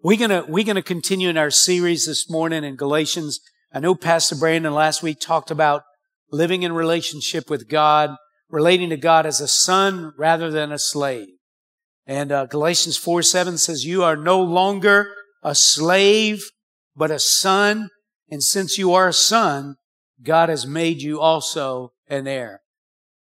We're gonna, we're gonna continue in our series this morning in Galatians. I know Pastor Brandon last week talked about living in relationship with God, relating to God as a son rather than a slave. And uh, Galatians 4 7 says, You are no longer a slave, but a son. And since you are a son, God has made you also an heir.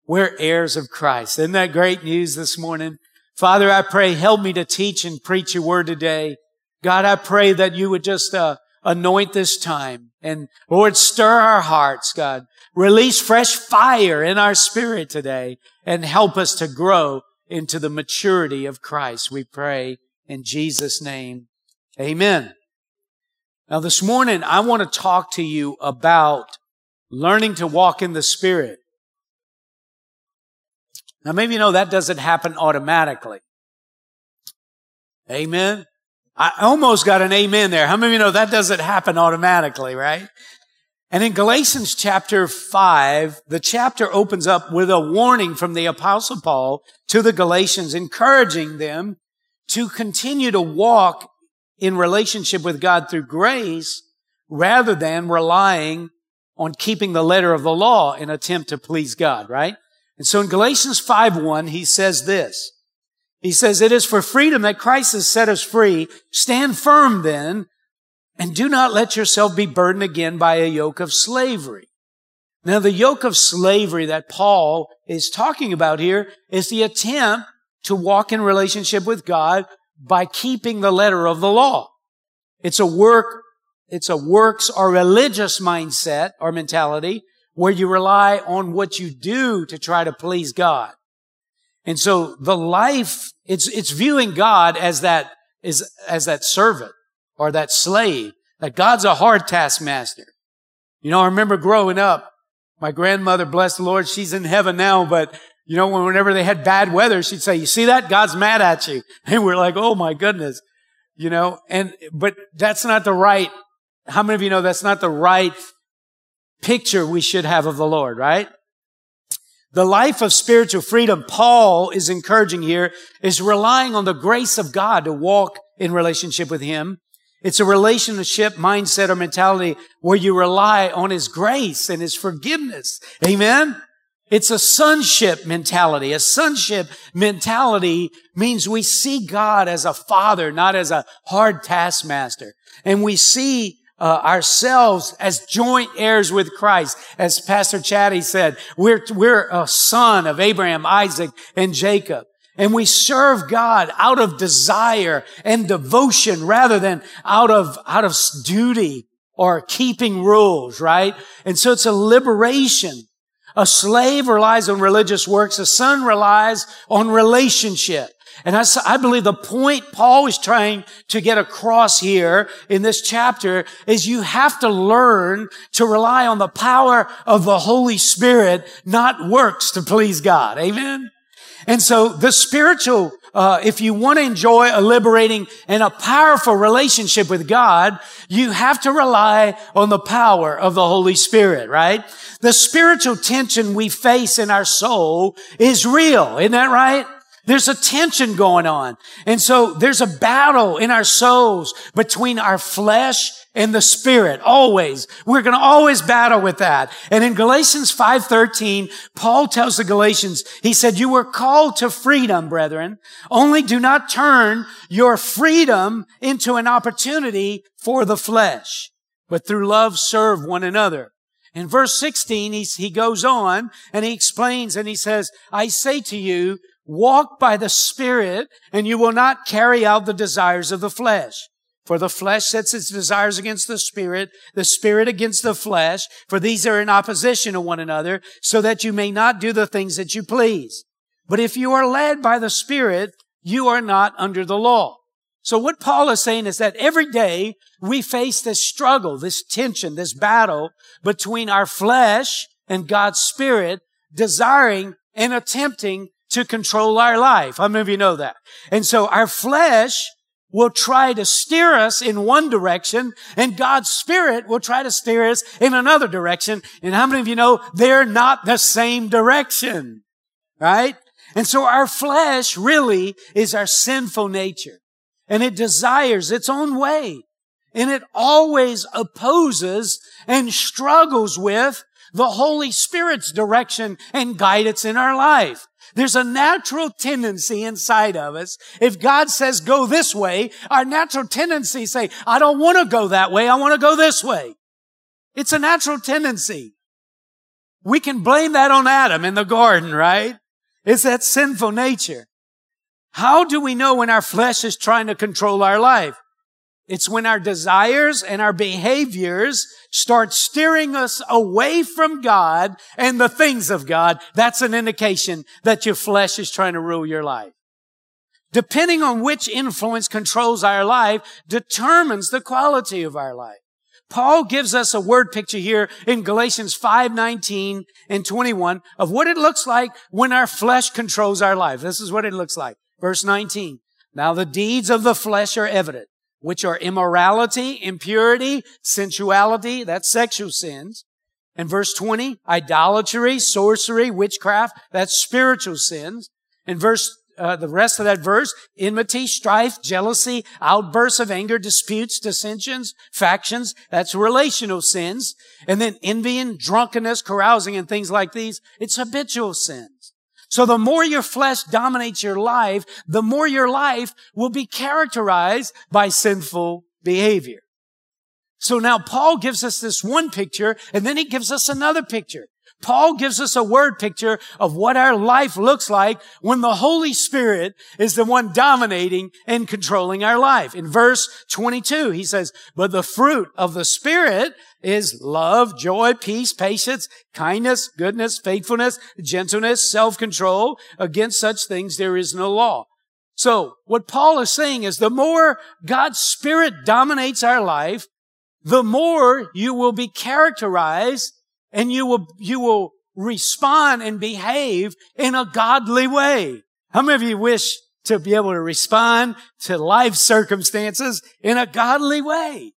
We're heirs of Christ. Isn't that great news this morning? Father, I pray, help me to teach and preach your word today. God, I pray that you would just uh, anoint this time and Lord, stir our hearts, God. Release fresh fire in our spirit today and help us to grow into the maturity of Christ. We pray in Jesus' name. Amen. Now this morning, I want to talk to you about learning to walk in the Spirit. Now maybe you know that doesn't happen automatically. Amen. I almost got an amen there. How many of you know that doesn't happen automatically, right? And in Galatians chapter 5, the chapter opens up with a warning from the apostle Paul to the Galatians, encouraging them to continue to walk in relationship with God through grace rather than relying on keeping the letter of the law in attempt to please God, right? And so in Galatians 5 1, he says this. He says, It is for freedom that Christ has set us free. Stand firm then and do not let yourself be burdened again by a yoke of slavery. Now, the yoke of slavery that Paul is talking about here is the attempt to walk in relationship with God by keeping the letter of the law. It's a work, it's a works or religious mindset or mentality where you rely on what you do to try to please God. And so the life, it's, it's viewing God as that, is, as that servant or that slave, that God's a hard taskmaster. You know, I remember growing up, my grandmother, bless the Lord, she's in heaven now, but you know, whenever they had bad weather, she'd say, you see that? God's mad at you. And we're like, oh my goodness. You know, and, but that's not the right, how many of you know that's not the right picture we should have of the Lord, right? The life of spiritual freedom Paul is encouraging here is relying on the grace of God to walk in relationship with Him it's a relationship mindset or mentality where you rely on His grace and His forgiveness. Amen? It's a sonship mentality. A sonship mentality means we see God as a father, not as a hard taskmaster. And we see uh, ourselves as joint heirs with Christ. As Pastor Chatty said, we're, we're a son of Abraham, Isaac, and Jacob. And we serve God out of desire and devotion rather than out of, out of duty or keeping rules, right? And so it's a liberation. A slave relies on religious works. A son relies on relationship. And I, I, believe the point Paul is trying to get across here in this chapter is you have to learn to rely on the power of the Holy Spirit, not works to please God. Amen? And so the spiritual, uh, if you want to enjoy a liberating and a powerful relationship with God, you have to rely on the power of the Holy Spirit, right? The spiritual tension we face in our soul is real. Isn't that right? There's a tension going on. And so there's a battle in our souls between our flesh and the spirit always. We're going to always battle with that. And in galatians 5.13 paul tells the galatians he said you were called to freedom brethren. Only do not turn your freedom into an opportunity for the flesh but through love serve one another. In verse 16 he, he goes on and he explains and he says i say to you walk by the spirit and you will not carry out the desires of the flesh for the flesh sets its desires against the spirit, the spirit against the flesh, for these are in opposition to one another, so that you may not do the things that you please. But if you are led by the spirit, you are not under the law. So what Paul is saying is that every day we face this struggle, this tension, this battle between our flesh and God's spirit, desiring and attempting to control our life. How many of you know that? And so our flesh will try to steer us in one direction and God's Spirit will try to steer us in another direction. And how many of you know they're not the same direction? Right? And so our flesh really is our sinful nature. and it desires its own way. And it always opposes and struggles with the Holy Spirit's direction and guidance in our life. There's a natural tendency inside of us. If God says go this way, our natural tendency say, I don't want to go that way. I want to go this way. It's a natural tendency. We can blame that on Adam in the garden, right? It's that sinful nature. How do we know when our flesh is trying to control our life? It's when our desires and our behaviors start steering us away from God and the things of God. That's an indication that your flesh is trying to rule your life. Depending on which influence controls our life determines the quality of our life. Paul gives us a word picture here in Galatians 5, 19 and 21 of what it looks like when our flesh controls our life. This is what it looks like. Verse 19. Now the deeds of the flesh are evident which are immorality, impurity, sensuality, that's sexual sins. And verse 20, idolatry, sorcery, witchcraft, that's spiritual sins. And verse, uh, the rest of that verse, enmity, strife, jealousy, outbursts of anger, disputes, dissensions, factions, that's relational sins. And then envying, drunkenness, carousing, and things like these, it's habitual sins. So the more your flesh dominates your life, the more your life will be characterized by sinful behavior. So now Paul gives us this one picture and then he gives us another picture. Paul gives us a word picture of what our life looks like when the Holy Spirit is the one dominating and controlling our life. In verse 22, he says, but the fruit of the Spirit is love, joy, peace, patience, kindness, goodness, faithfulness, gentleness, self-control. Against such things there is no law. So what Paul is saying is the more God's Spirit dominates our life, the more you will be characterized and you will, you will respond and behave in a godly way. How many of you wish to be able to respond to life circumstances in a godly way?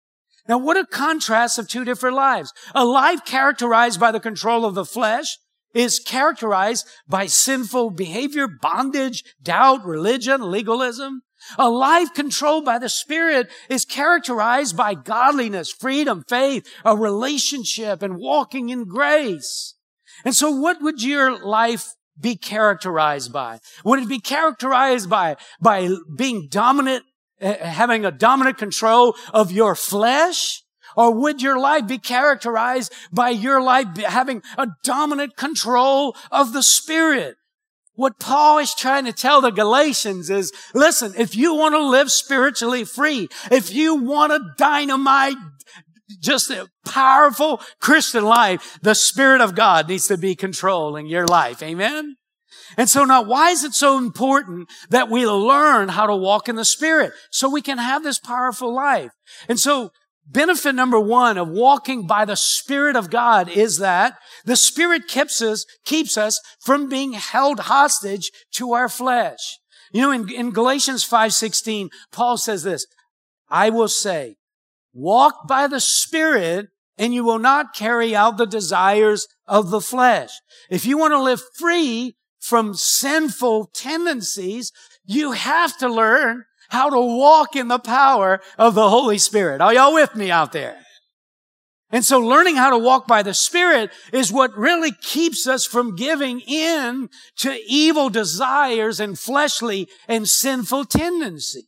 Now, what a contrast of two different lives. A life characterized by the control of the flesh is characterized by sinful behavior, bondage, doubt, religion, legalism. A life controlled by the Spirit is characterized by godliness, freedom, faith, a relationship, and walking in grace. And so what would your life be characterized by? Would it be characterized by, by being dominant, uh, having a dominant control of your flesh? Or would your life be characterized by your life having a dominant control of the Spirit? What Paul is trying to tell the Galatians is, listen, if you want to live spiritually free, if you want to dynamite just a powerful Christian life, the Spirit of God needs to be controlling your life. Amen? And so now, why is it so important that we learn how to walk in the Spirit so we can have this powerful life? And so Benefit number one of walking by the Spirit of God is that the Spirit keeps us, keeps us from being held hostage to our flesh. You know, in, in Galatians 5.16, Paul says this, I will say, walk by the Spirit and you will not carry out the desires of the flesh. If you want to live free from sinful tendencies, you have to learn how to walk in the power of the Holy Spirit. Are y'all with me out there? And so learning how to walk by the Spirit is what really keeps us from giving in to evil desires and fleshly and sinful tendencies.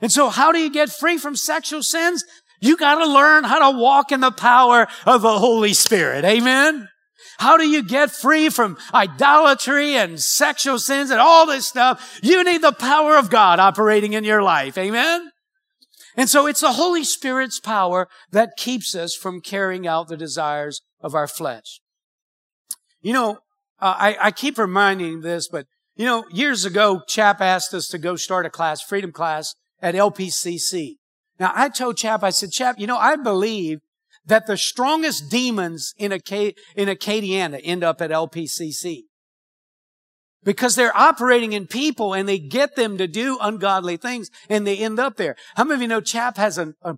And so how do you get free from sexual sins? You gotta learn how to walk in the power of the Holy Spirit. Amen? How do you get free from idolatry and sexual sins and all this stuff? You need the power of God operating in your life. Amen? And so it's the Holy Spirit's power that keeps us from carrying out the desires of our flesh. You know, uh, I, I keep reminding this, but you know, years ago, Chap asked us to go start a class, freedom class at LPCC. Now I told Chap, I said, Chap, you know, I believe that the strongest demons in, Acad- in Acadiana end up at LPCC. Because they're operating in people and they get them to do ungodly things and they end up there. How many of you know Chap has a, a,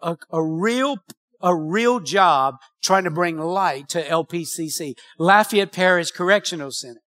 a, a real, a real job trying to bring light to LPCC, Lafayette Parish Correctional Center.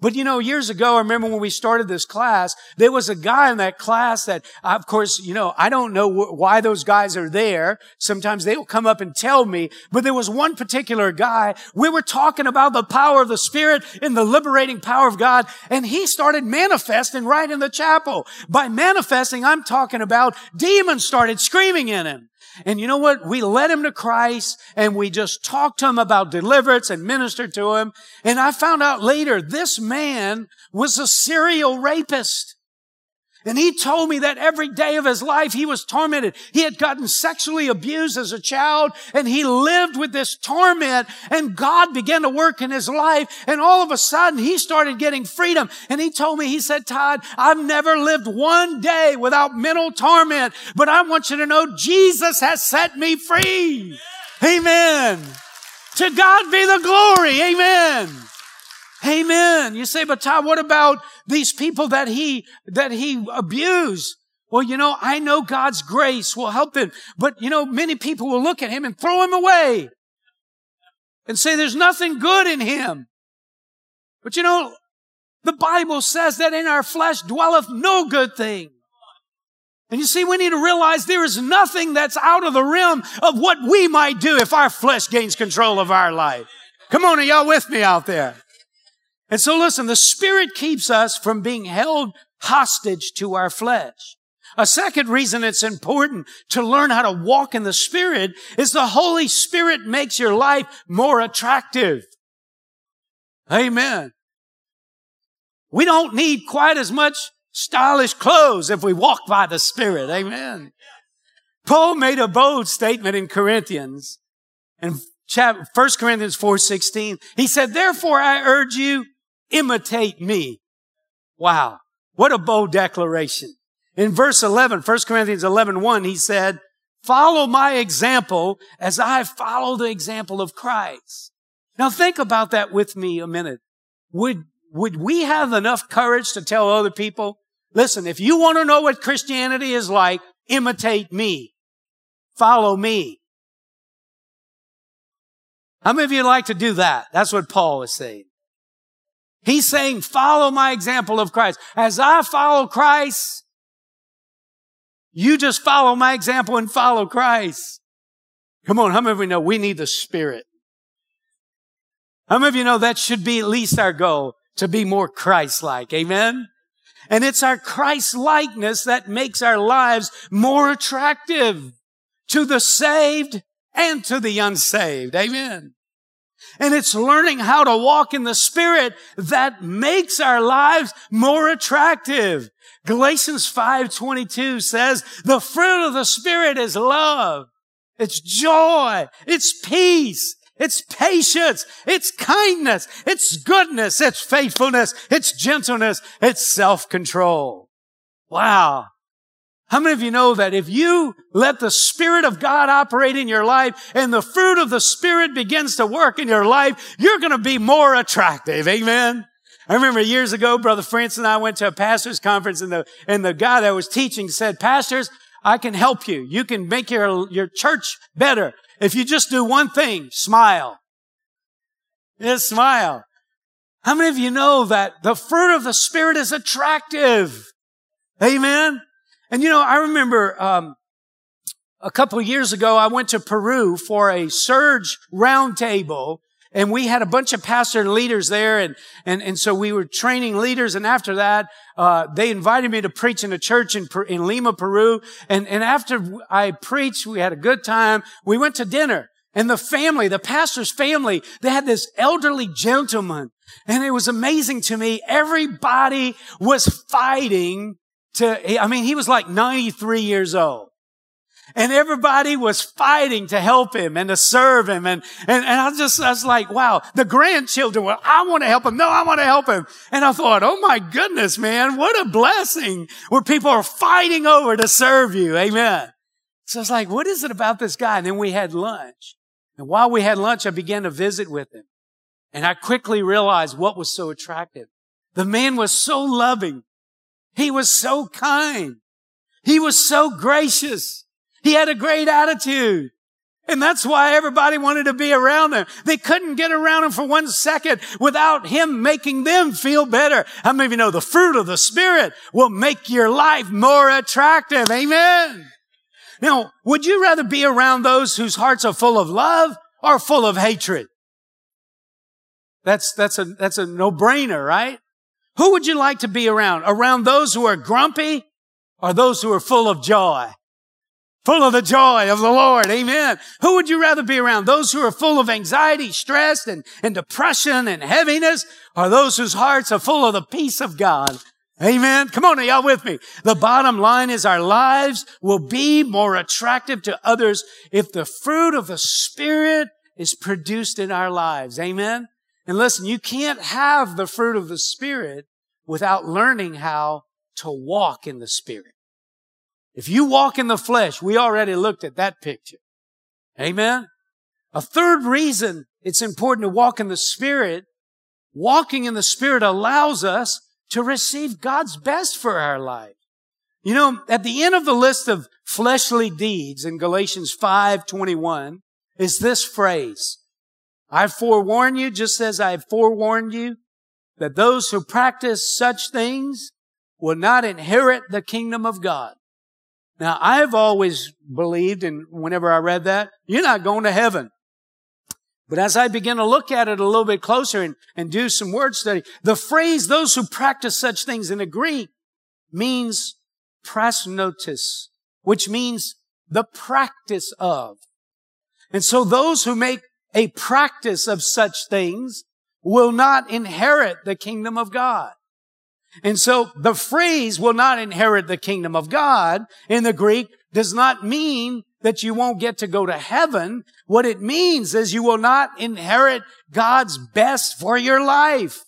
But you know, years ago, I remember when we started this class, there was a guy in that class that, of course, you know, I don't know wh- why those guys are there. Sometimes they'll come up and tell me, but there was one particular guy. We were talking about the power of the Spirit and the liberating power of God, and he started manifesting right in the chapel. By manifesting, I'm talking about demons started screaming in him. And you know what? We led him to Christ and we just talked to him about deliverance and ministered to him. And I found out later this man was a serial rapist. And he told me that every day of his life he was tormented. He had gotten sexually abused as a child and he lived with this torment and God began to work in his life and all of a sudden he started getting freedom. And he told me, he said, Todd, I've never lived one day without mental torment, but I want you to know Jesus has set me free. Amen. To God be the glory. Amen. Amen. You say, but Todd, what about these people that he, that he abused? Well, you know, I know God's grace will help him, but you know, many people will look at him and throw him away and say there's nothing good in him. But you know, the Bible says that in our flesh dwelleth no good thing. And you see, we need to realize there is nothing that's out of the realm of what we might do if our flesh gains control of our life. Come on, are y'all with me out there? And so listen, the Spirit keeps us from being held hostage to our flesh. A second reason it's important to learn how to walk in the Spirit is the Holy Spirit makes your life more attractive. Amen. We don't need quite as much stylish clothes if we walk by the Spirit. Amen. Paul made a bold statement in Corinthians in 1 Corinthians 4.16. He said, therefore I urge you imitate me. Wow. What a bold declaration. In verse 11, 1 Corinthians 11, 1, he said, follow my example as I follow the example of Christ. Now think about that with me a minute. Would, would we have enough courage to tell other people, listen, if you want to know what Christianity is like, imitate me. Follow me. How many of you like to do that? That's what Paul is saying. He's saying, follow my example of Christ. As I follow Christ, you just follow my example and follow Christ. Come on, how many of you know we need the Spirit? How many of you know that should be at least our goal to be more Christ-like? Amen? And it's our Christ-likeness that makes our lives more attractive to the saved and to the unsaved. Amen. And it's learning how to walk in the Spirit that makes our lives more attractive. Galatians 5:22 says, "The fruit of the Spirit is love, it's joy, it's peace, it's patience, it's kindness, it's goodness, it's faithfulness, it's gentleness, it's self-control." Wow. How many of you know that if you let the Spirit of God operate in your life and the fruit of the Spirit begins to work in your life, you're going to be more attractive. Amen. I remember years ago, Brother Francis and I went to a pastor's conference and the, and the guy that was teaching said, pastors, I can help you. You can make your, your church better. If you just do one thing, smile. Just smile. How many of you know that the fruit of the Spirit is attractive? Amen. And you know, I remember um, a couple years ago, I went to Peru for a surge roundtable, and we had a bunch of pastor and leaders there, and and and so we were training leaders. And after that, uh, they invited me to preach in a church in in Lima, Peru. And and after I preached, we had a good time. We went to dinner. And the family, the pastor's family, they had this elderly gentleman. And it was amazing to me. Everybody was fighting to, I mean, he was like 93 years old. And everybody was fighting to help him and to serve him. And, and, and I just, I was like, wow, the grandchildren were, I want to help him. No, I want to help him. And I thought, oh my goodness, man, what a blessing where people are fighting over to serve you. Amen. So I was like, what is it about this guy? And then we had lunch. And while we had lunch, I began to visit with him. And I quickly realized what was so attractive. The man was so loving. He was so kind. He was so gracious. He had a great attitude. And that's why everybody wanted to be around him. They couldn't get around him for one second without him making them feel better. How many of you know the fruit of the Spirit will make your life more attractive? Amen. Now, would you rather be around those whose hearts are full of love or full of hatred? That's, that's a, that's a no-brainer, right? Who would you like to be around? Around those who are grumpy or those who are full of joy? full of the joy of the Lord. Amen. Who would you rather be around? Those who are full of anxiety, stress, and, and depression and heaviness, or those whose hearts are full of the peace of God? Amen. Come on, y'all with me? The bottom line is our lives will be more attractive to others if the fruit of the Spirit is produced in our lives. Amen. And listen, you can't have the fruit of the Spirit without learning how to walk in the Spirit. If you walk in the flesh, we already looked at that picture. Amen. A third reason it's important to walk in the Spirit, walking in the Spirit allows us to receive God's best for our life. You know, at the end of the list of fleshly deeds in Galatians 5:21 is this phrase. I forewarn you, just as I have forewarned you, that those who practice such things will not inherit the kingdom of God. Now, I've always believed, and whenever I read that, you're not going to heaven. But as I begin to look at it a little bit closer and, and do some word study, the phrase, those who practice such things in the Greek means prasnotis, which means the practice of. And so those who make a practice of such things will not inherit the kingdom of God. And so the phrase will not inherit the kingdom of God in the Greek does not mean that you won't get to go to heaven. What it means is you will not inherit God's best for your life.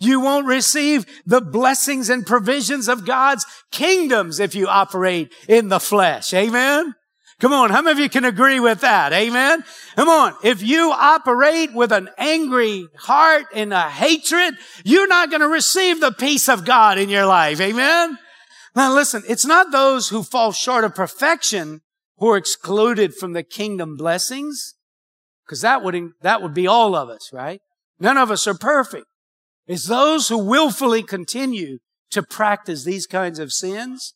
You won't receive the blessings and provisions of God's kingdoms if you operate in the flesh. Amen. Come on. How many of you can agree with that? Amen. Come on. If you operate with an angry heart and a hatred, you're not going to receive the peace of God in your life. Amen. Now listen, it's not those who fall short of perfection who are excluded from the kingdom blessings. Cause that would, that would be all of us, right? None of us are perfect. It's those who willfully continue to practice these kinds of sins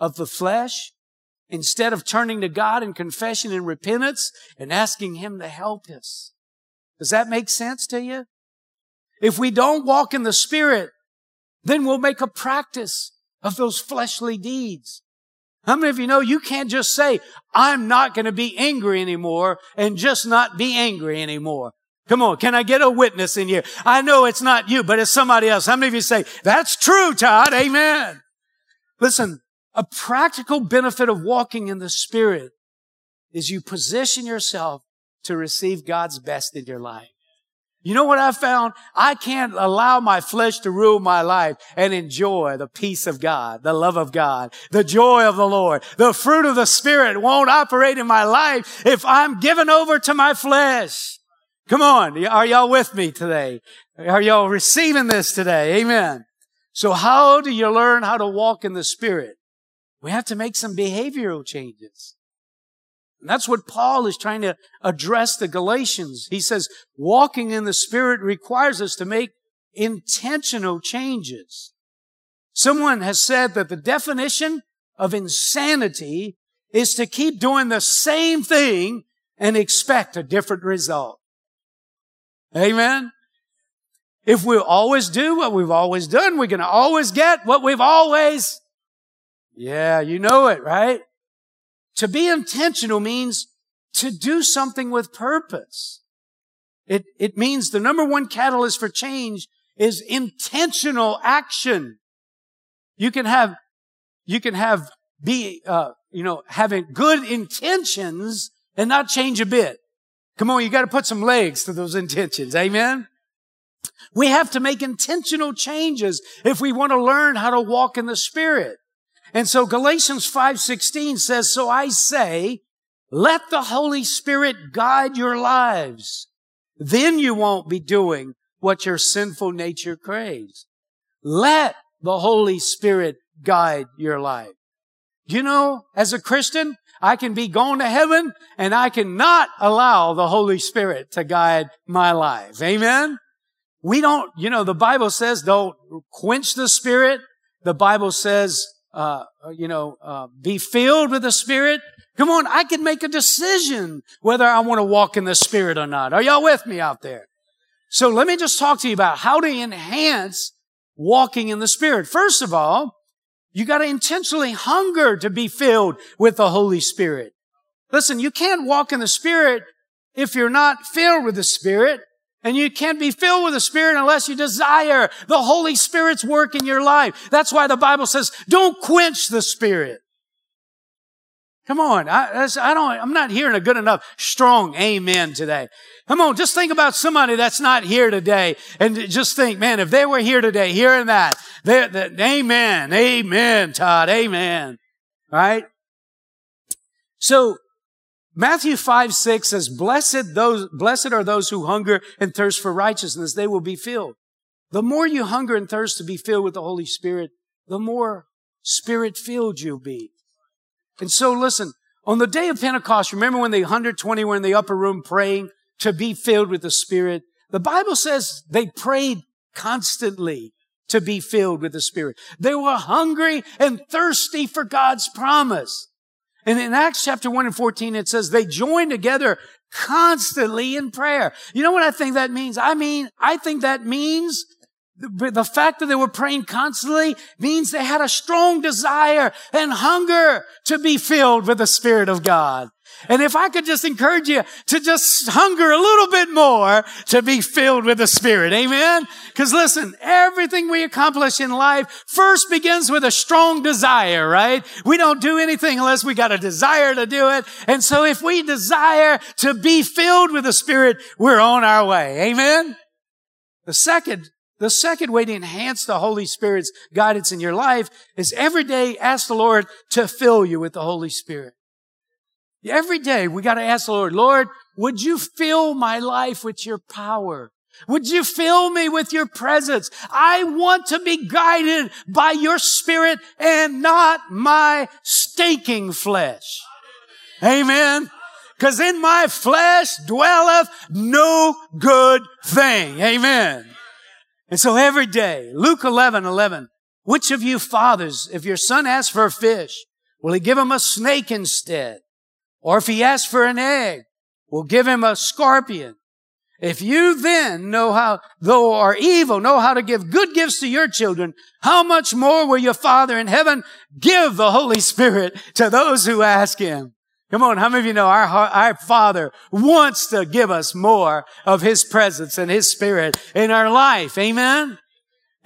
of the flesh instead of turning to God in confession and repentance and asking Him to help us. Does that make sense to you? If we don't walk in the Spirit, then we'll make a practice of those fleshly deeds. How many of you know you can't just say, I'm not going to be angry anymore and just not be angry anymore? Come on, can I get a witness in here? I know it's not you, but it's somebody else. How many of you say, that's true, Todd? Amen. Listen, a practical benefit of walking in the Spirit is you position yourself to receive God's best in your life. You know what I found? I can't allow my flesh to rule my life and enjoy the peace of God, the love of God, the joy of the Lord. The fruit of the Spirit won't operate in my life if I'm given over to my flesh. Come on. Are y'all with me today? Are y'all receiving this today? Amen. So how do you learn how to walk in the Spirit? We have to make some behavioral changes. And that's what Paul is trying to address the Galatians. He says, walking in the Spirit requires us to make intentional changes. Someone has said that the definition of insanity is to keep doing the same thing and expect a different result. Amen. If we always do what we've always done, we're going to always get what we've always yeah, you know it, right? To be intentional means to do something with purpose. It, it means the number one catalyst for change is intentional action. You can have, you can have, be, uh, you know, having good intentions and not change a bit. Come on, you got to put some legs to those intentions. Amen. We have to make intentional changes if we want to learn how to walk in the Spirit. And so Galatians 5:16 says, "So I say, let the Holy Spirit guide your lives. Then you won't be doing what your sinful nature craves. Let the Holy Spirit guide your life." You know, as a Christian, I can be going to heaven and I cannot allow the Holy Spirit to guide my life. Amen. We don't, you know, the Bible says don't quench the Spirit. The Bible says, uh, you know, uh, be filled with the Spirit. Come on, I can make a decision whether I want to walk in the Spirit or not. Are y'all with me out there? So let me just talk to you about how to enhance walking in the Spirit. First of all, you got to intentionally hunger to be filled with the Holy Spirit. Listen, you can't walk in the Spirit if you're not filled with the Spirit. And you can't be filled with the Spirit unless you desire the Holy Spirit's work in your life. That's why the Bible says, don't quench the Spirit. Come on. I, I don't, I'm not hearing a good enough strong amen today. Come on. Just think about somebody that's not here today and just think, man, if they were here today, hearing that, they, that amen, amen, Todd, amen. Right? So Matthew 5, 6 says, blessed those, blessed are those who hunger and thirst for righteousness. They will be filled. The more you hunger and thirst to be filled with the Holy Spirit, the more spirit filled you'll be. And so listen, on the day of Pentecost, remember when the 120 were in the upper room praying to be filled with the Spirit? The Bible says they prayed constantly to be filled with the Spirit. They were hungry and thirsty for God's promise. And in Acts chapter 1 and 14, it says they joined together constantly in prayer. You know what I think that means? I mean, I think that means the fact that they were praying constantly means they had a strong desire and hunger to be filled with the Spirit of God. And if I could just encourage you to just hunger a little bit more to be filled with the Spirit. Amen. Cause listen, everything we accomplish in life first begins with a strong desire, right? We don't do anything unless we got a desire to do it. And so if we desire to be filled with the Spirit, we're on our way. Amen. The second the second way to enhance the Holy Spirit's guidance in your life is every day ask the Lord to fill you with the Holy Spirit. Every day we got to ask the Lord, Lord, would you fill my life with your power? Would you fill me with your presence? I want to be guided by your spirit and not my staking flesh. Amen. Cause in my flesh dwelleth no good thing. Amen. And so every day, Luke 11, 11, which of you fathers, if your son asks for a fish, will he give him a snake instead? Or if he asks for an egg, we'll give him a scorpion? If you then know how, though are evil, know how to give good gifts to your children, how much more will your Father in heaven give the Holy Spirit to those who ask him? Come on, how many of you know our, our Father wants to give us more of His presence and His Spirit in our life? Amen?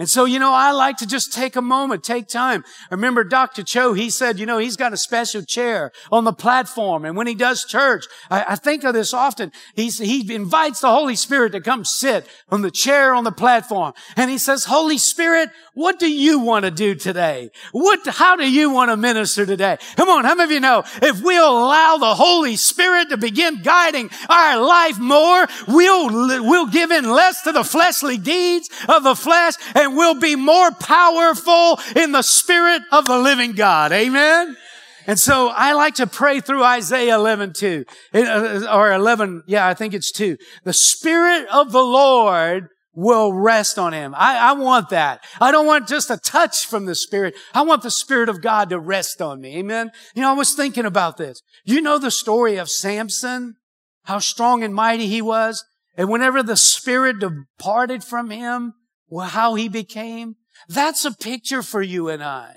And so, you know, I like to just take a moment, take time. I remember Dr. Cho, he said, you know, he's got a special chair on the platform. And when he does church, I, I think of this often. He's, he invites the Holy Spirit to come sit on the chair on the platform. And he says, Holy Spirit, what do you want to do today? What, how do you want to minister today? Come on. How many of you know if we'll allow the Holy Spirit to begin guiding our life more, we'll, we'll give in less to the fleshly deeds of the flesh and we'll be more powerful in the spirit of the living God. Amen. And so I like to pray through Isaiah 11, 2, uh, or 11, yeah, I think it's 2. The Spirit of the Lord will rest on him. I, I, want that. I don't want just a touch from the Spirit. I want the Spirit of God to rest on me. Amen. You know, I was thinking about this. You know the story of Samson? How strong and mighty he was? And whenever the Spirit departed from him, well, how he became, that's a picture for you and I.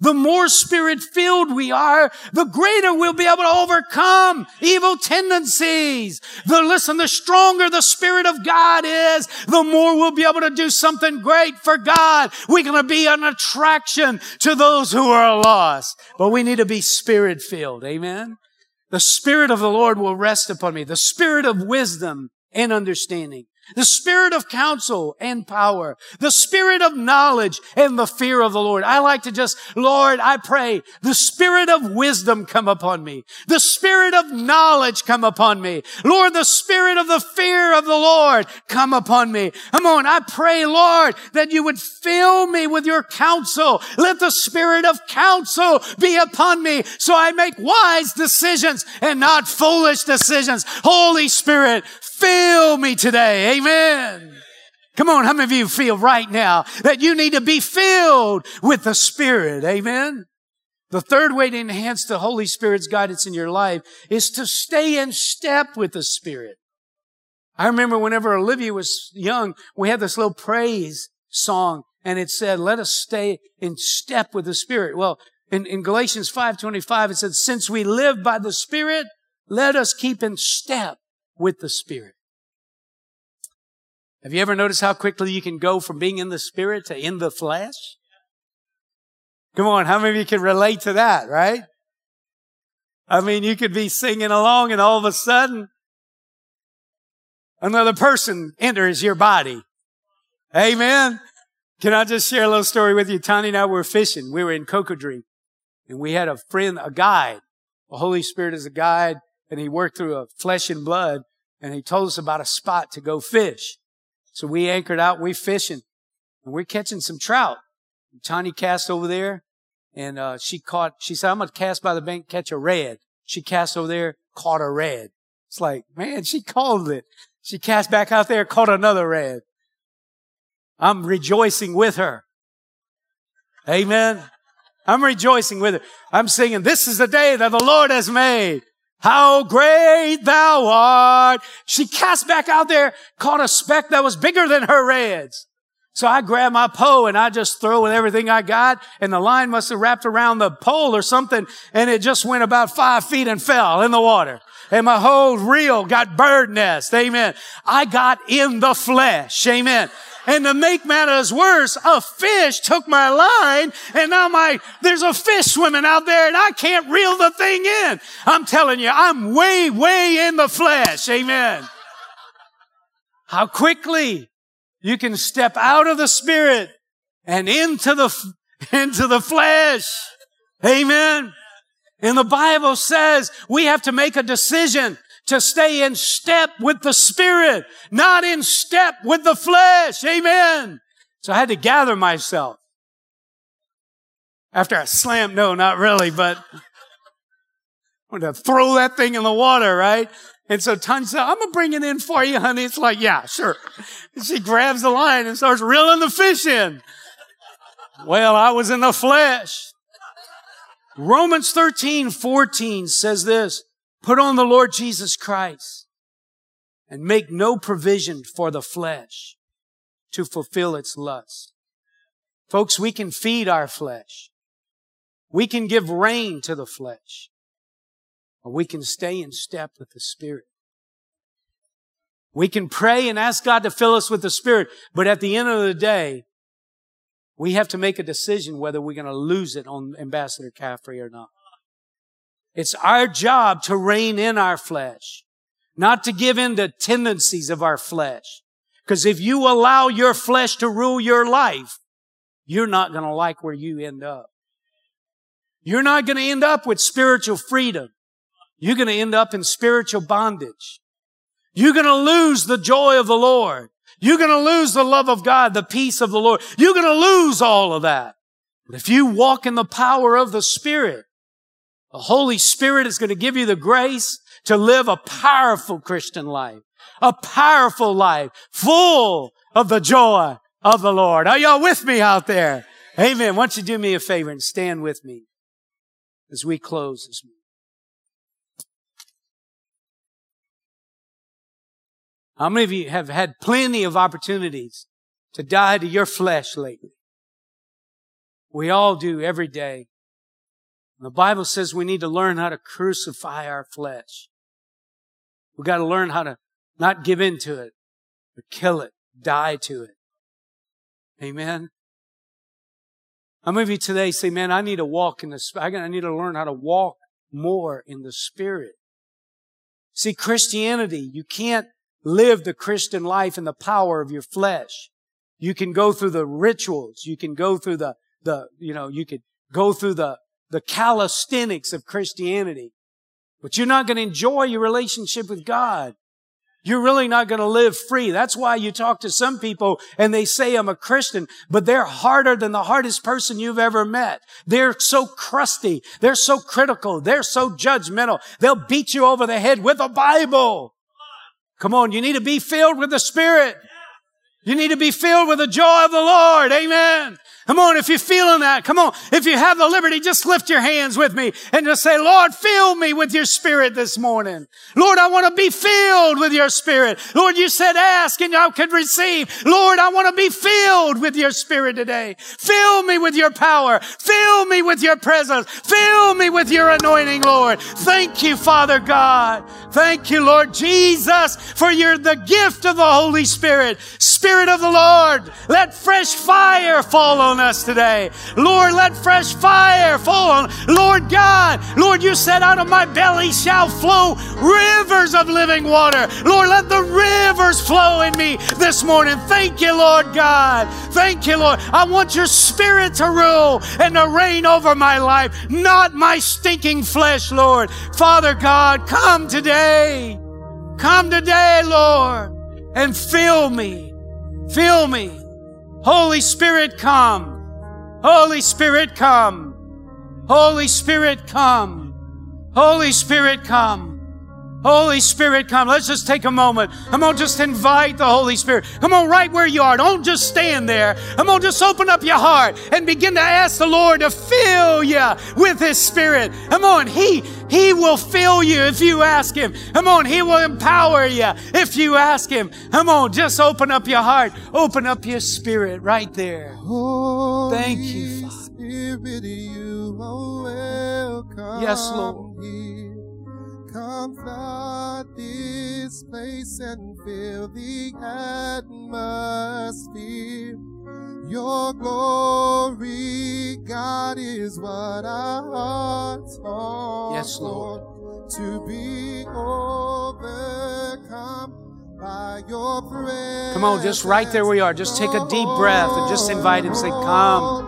The more spirit filled we are, the greater we'll be able to overcome evil tendencies. The, listen, the stronger the spirit of God is, the more we'll be able to do something great for God. We're going to be an attraction to those who are lost, but we need to be spirit filled. Amen. The spirit of the Lord will rest upon me. The spirit of wisdom and understanding the spirit of counsel and power, the spirit of knowledge and the fear of the Lord. I like to just, Lord, I pray the spirit of wisdom come upon me, the spirit of knowledge come upon me. Lord, the spirit of the fear of the Lord come upon me. Come on. I pray, Lord, that you would fill me with your counsel. Let the spirit of counsel be upon me so I make wise decisions and not foolish decisions. Holy Spirit, Fill me today. Amen. Come on, how many of you feel right now that you need to be filled with the Spirit? Amen. The third way to enhance the Holy Spirit's guidance in your life is to stay in step with the Spirit. I remember whenever Olivia was young, we had this little praise song and it said, let us stay in step with the Spirit. Well, in, in Galatians 5.25, it said, since we live by the Spirit, let us keep in step with the Spirit. Have you ever noticed how quickly you can go from being in the Spirit to in the flesh? Come on, how many of you can relate to that, right? I mean, you could be singing along and all of a sudden another person enters your body. Amen. Can I just share a little story with you? Tanya and I were fishing. We were in Cocodrie and we had a friend, a guide. The Holy Spirit is a guide and he worked through a flesh and blood and he told us about a spot to go fish. So we anchored out, we fishing, and we're catching some trout. Tanya cast over there, and uh, she caught. She said, "I'm gonna cast by the bank, catch a red." She cast over there, caught a red. It's like, man, she called it. She cast back out there, caught another red. I'm rejoicing with her. Amen. I'm rejoicing with her. I'm singing, this is the day that the Lord has made. How great thou art. She cast back out there, caught a speck that was bigger than her reds. So I grabbed my pole and I just throw with everything I got and the line must have wrapped around the pole or something and it just went about five feet and fell in the water. And my whole reel got bird nest. Amen. I got in the flesh. Amen. And to make matters worse, a fish took my line and now my, there's a fish swimming out there and I can't reel the thing in. I'm telling you, I'm way, way in the flesh. Amen. How quickly you can step out of the spirit and into the, into the flesh. Amen. And the Bible says we have to make a decision to stay in step with the Spirit, not in step with the flesh. Amen. So I had to gather myself. After I slammed, no, not really, but I wanted to throw that thing in the water, right? And so Tanya said, I'm going to bring it in for you, honey. It's like, yeah, sure. And she grabs the line and starts reeling the fish in. Well, I was in the flesh. Romans 13, 14 says this, Put on the Lord Jesus Christ and make no provision for the flesh to fulfill its lust. Folks, we can feed our flesh. We can give rein to the flesh. Or we can stay in step with the Spirit. We can pray and ask God to fill us with the Spirit, but at the end of the day, we have to make a decision whether we're going to lose it on Ambassador Caffery or not. It's our job to rein in our flesh, not to give in to tendencies of our flesh. Because if you allow your flesh to rule your life, you're not going to like where you end up. You're not going to end up with spiritual freedom. You're going to end up in spiritual bondage. You're going to lose the joy of the Lord. You're going to lose the love of God, the peace of the Lord. You're going to lose all of that. But if you walk in the power of the Spirit, the Holy Spirit is going to give you the grace to live a powerful Christian life, a powerful life full of the joy of the Lord. Are y'all with me out there? Amen. Why don't you do me a favor and stand with me as we close this morning. How many of you have had plenty of opportunities to die to your flesh lately? We all do every day. The Bible says we need to learn how to crucify our flesh. We've got to learn how to not give in to it, but kill it, die to it. Amen. How many of you today say, man, I need to walk in the, I need to learn how to walk more in the Spirit. See, Christianity, you can't live the Christian life in the power of your flesh. You can go through the rituals. You can go through the, the, you know, you could go through the, the calisthenics of Christianity. But you're not going to enjoy your relationship with God. You're really not going to live free. That's why you talk to some people and they say, I'm a Christian, but they're harder than the hardest person you've ever met. They're so crusty. They're so critical. They're so judgmental. They'll beat you over the head with a Bible. Come on. You need to be filled with the Spirit. You need to be filled with the joy of the Lord. Amen. Come on, if you're feeling that, come on. If you have the liberty, just lift your hands with me and just say, Lord, fill me with your spirit this morning. Lord, I want to be filled with your spirit. Lord, you said ask and I could receive. Lord, I want to be filled with your spirit today. Fill me with your power. Fill me with your presence. Fill me with your anointing, Lord. Thank you, Father God. Thank you, Lord Jesus, for you're the gift of the Holy Spirit. Spirit of the Lord, let fresh fire fall on us today. Lord, let fresh fire fall on. Lord God, Lord, you said out of my belly shall flow rivers of living water. Lord, let the rivers flow in me this morning. Thank you, Lord God. Thank you, Lord. I want your spirit to rule and to reign over my life, not my stinking flesh, Lord. Father God, come today. Come today, Lord, and fill me. Fill me. Holy Spirit, come. Holy Spirit, come. Holy Spirit, come. Holy Spirit, come. Holy Spirit, come. Let's just take a moment. Come on, just invite the Holy Spirit. Come on, right where you are. Don't just stand there. Come on, just open up your heart and begin to ask the Lord to fill you with His Spirit. Come on, He, He will fill you if you ask Him. Come on, He will empower you if you ask Him. Come on, just open up your heart. Open up your spirit right there. Holy Thank you, Father. Spirit, you. Yes, Lord. here. Come flood this place and fill the atmosphere. Your glory, God, is what our hearts long Yes, Lord. To be overcome by your presence. Come on, just right there we are. Just take a deep breath and just invite Him. Say, Come.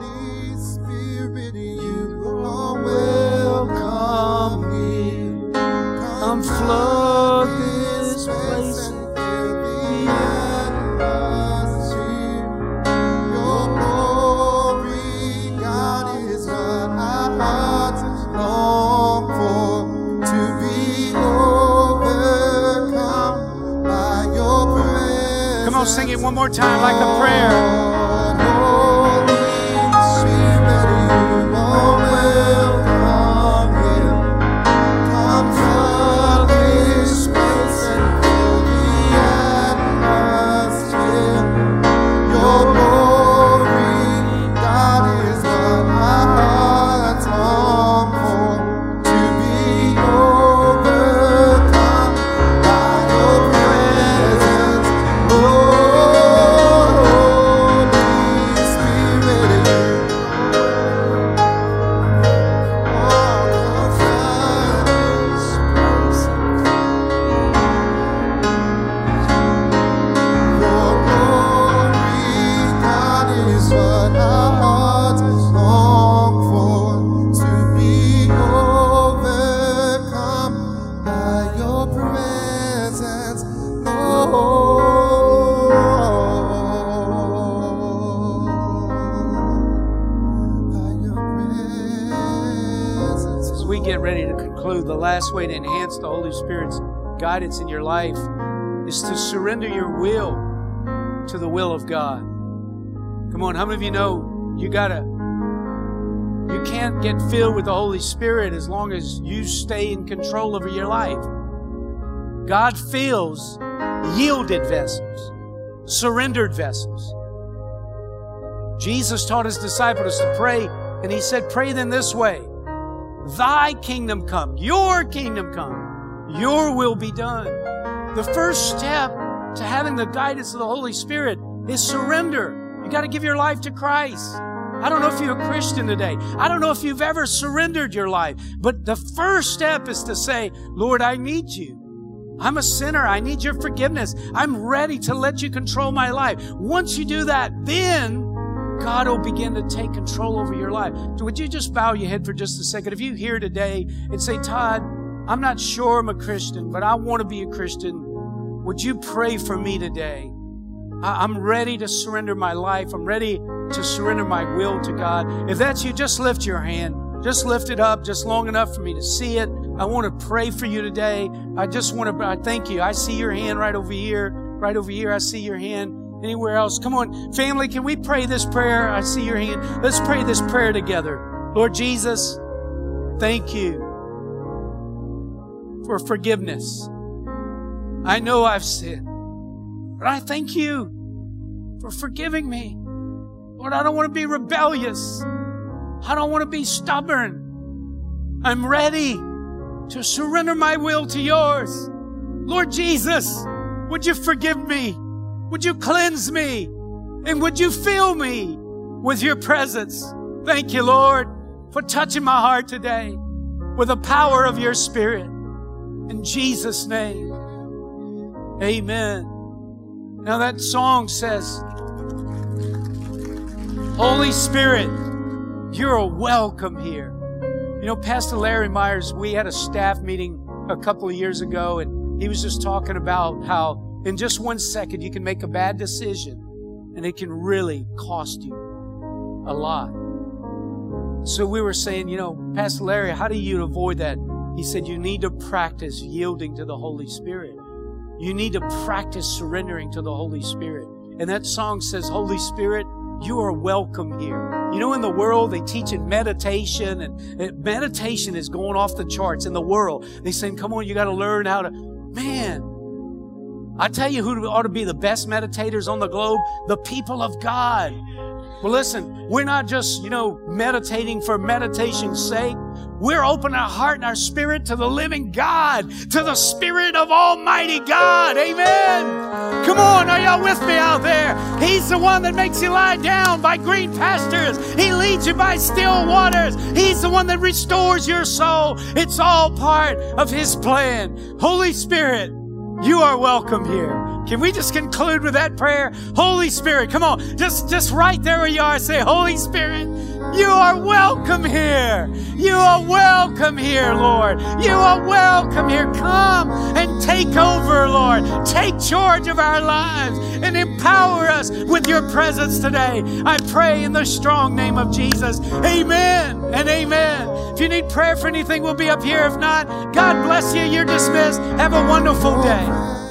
One more time like a prayer. Guidance in your life is to surrender your will to the will of God. Come on, how many of you know you gotta, you can't get filled with the Holy Spirit as long as you stay in control over your life. God fills yielded vessels, surrendered vessels. Jesus taught his disciples to pray, and he said, Pray then this way Thy kingdom come, your kingdom come, your will be done. The first step to having the guidance of the Holy Spirit is surrender. You got to give your life to Christ. I don't know if you're a Christian today. I don't know if you've ever surrendered your life, but the first step is to say, Lord, I need you. I'm a sinner. I need your forgiveness. I'm ready to let you control my life. Once you do that, then God will begin to take control over your life. Would you just bow your head for just a second? If you here today and say, Todd, I'm not sure I'm a Christian, but I want to be a Christian. Would you pray for me today? I'm ready to surrender my life. I'm ready to surrender my will to God. If that's you, just lift your hand. Just lift it up just long enough for me to see it. I want to pray for you today. I just want to I thank you. I see your hand right over here. Right over here. I see your hand. Anywhere else? Come on, family, can we pray this prayer? I see your hand. Let's pray this prayer together. Lord Jesus, thank you for forgiveness. I know I've sinned, but I thank you for forgiving me. Lord, I don't want to be rebellious. I don't want to be stubborn. I'm ready to surrender my will to yours. Lord Jesus, would you forgive me? Would you cleanse me? And would you fill me with your presence? Thank you, Lord, for touching my heart today with the power of your spirit. In Jesus' name, amen. Now that song says, Holy Spirit, you're welcome here. You know, Pastor Larry Myers, we had a staff meeting a couple of years ago, and he was just talking about how in just one second you can make a bad decision and it can really cost you a lot. So we were saying, you know, Pastor Larry, how do you avoid that? He said, you need to practice yielding to the Holy Spirit. You need to practice surrendering to the Holy Spirit. And that song says, Holy Spirit, you are welcome here. You know, in the world, they teach in meditation, and meditation is going off the charts in the world. They saying, come on, you got to learn how to, man, I tell you who ought to be the best meditators on the globe? The people of God. Well, listen, we're not just, you know, meditating for meditation's sake. We're opening our heart and our spirit to the living God, to the Spirit of Almighty God. Amen. Come on, are y'all with me out there? He's the one that makes you lie down by green pastures. He leads you by still waters. He's the one that restores your soul. It's all part of His plan. Holy Spirit, you are welcome here. Can we just conclude with that prayer? Holy Spirit, come on. Just, just right there where you are, say, Holy Spirit, you are welcome here. You are welcome here, Lord. You are welcome here. Come and take over, Lord. Take charge of our lives and empower us with your presence today. I pray in the strong name of Jesus. Amen and amen. If you need prayer for anything, we'll be up here. If not, God bless you. You're dismissed. Have a wonderful day.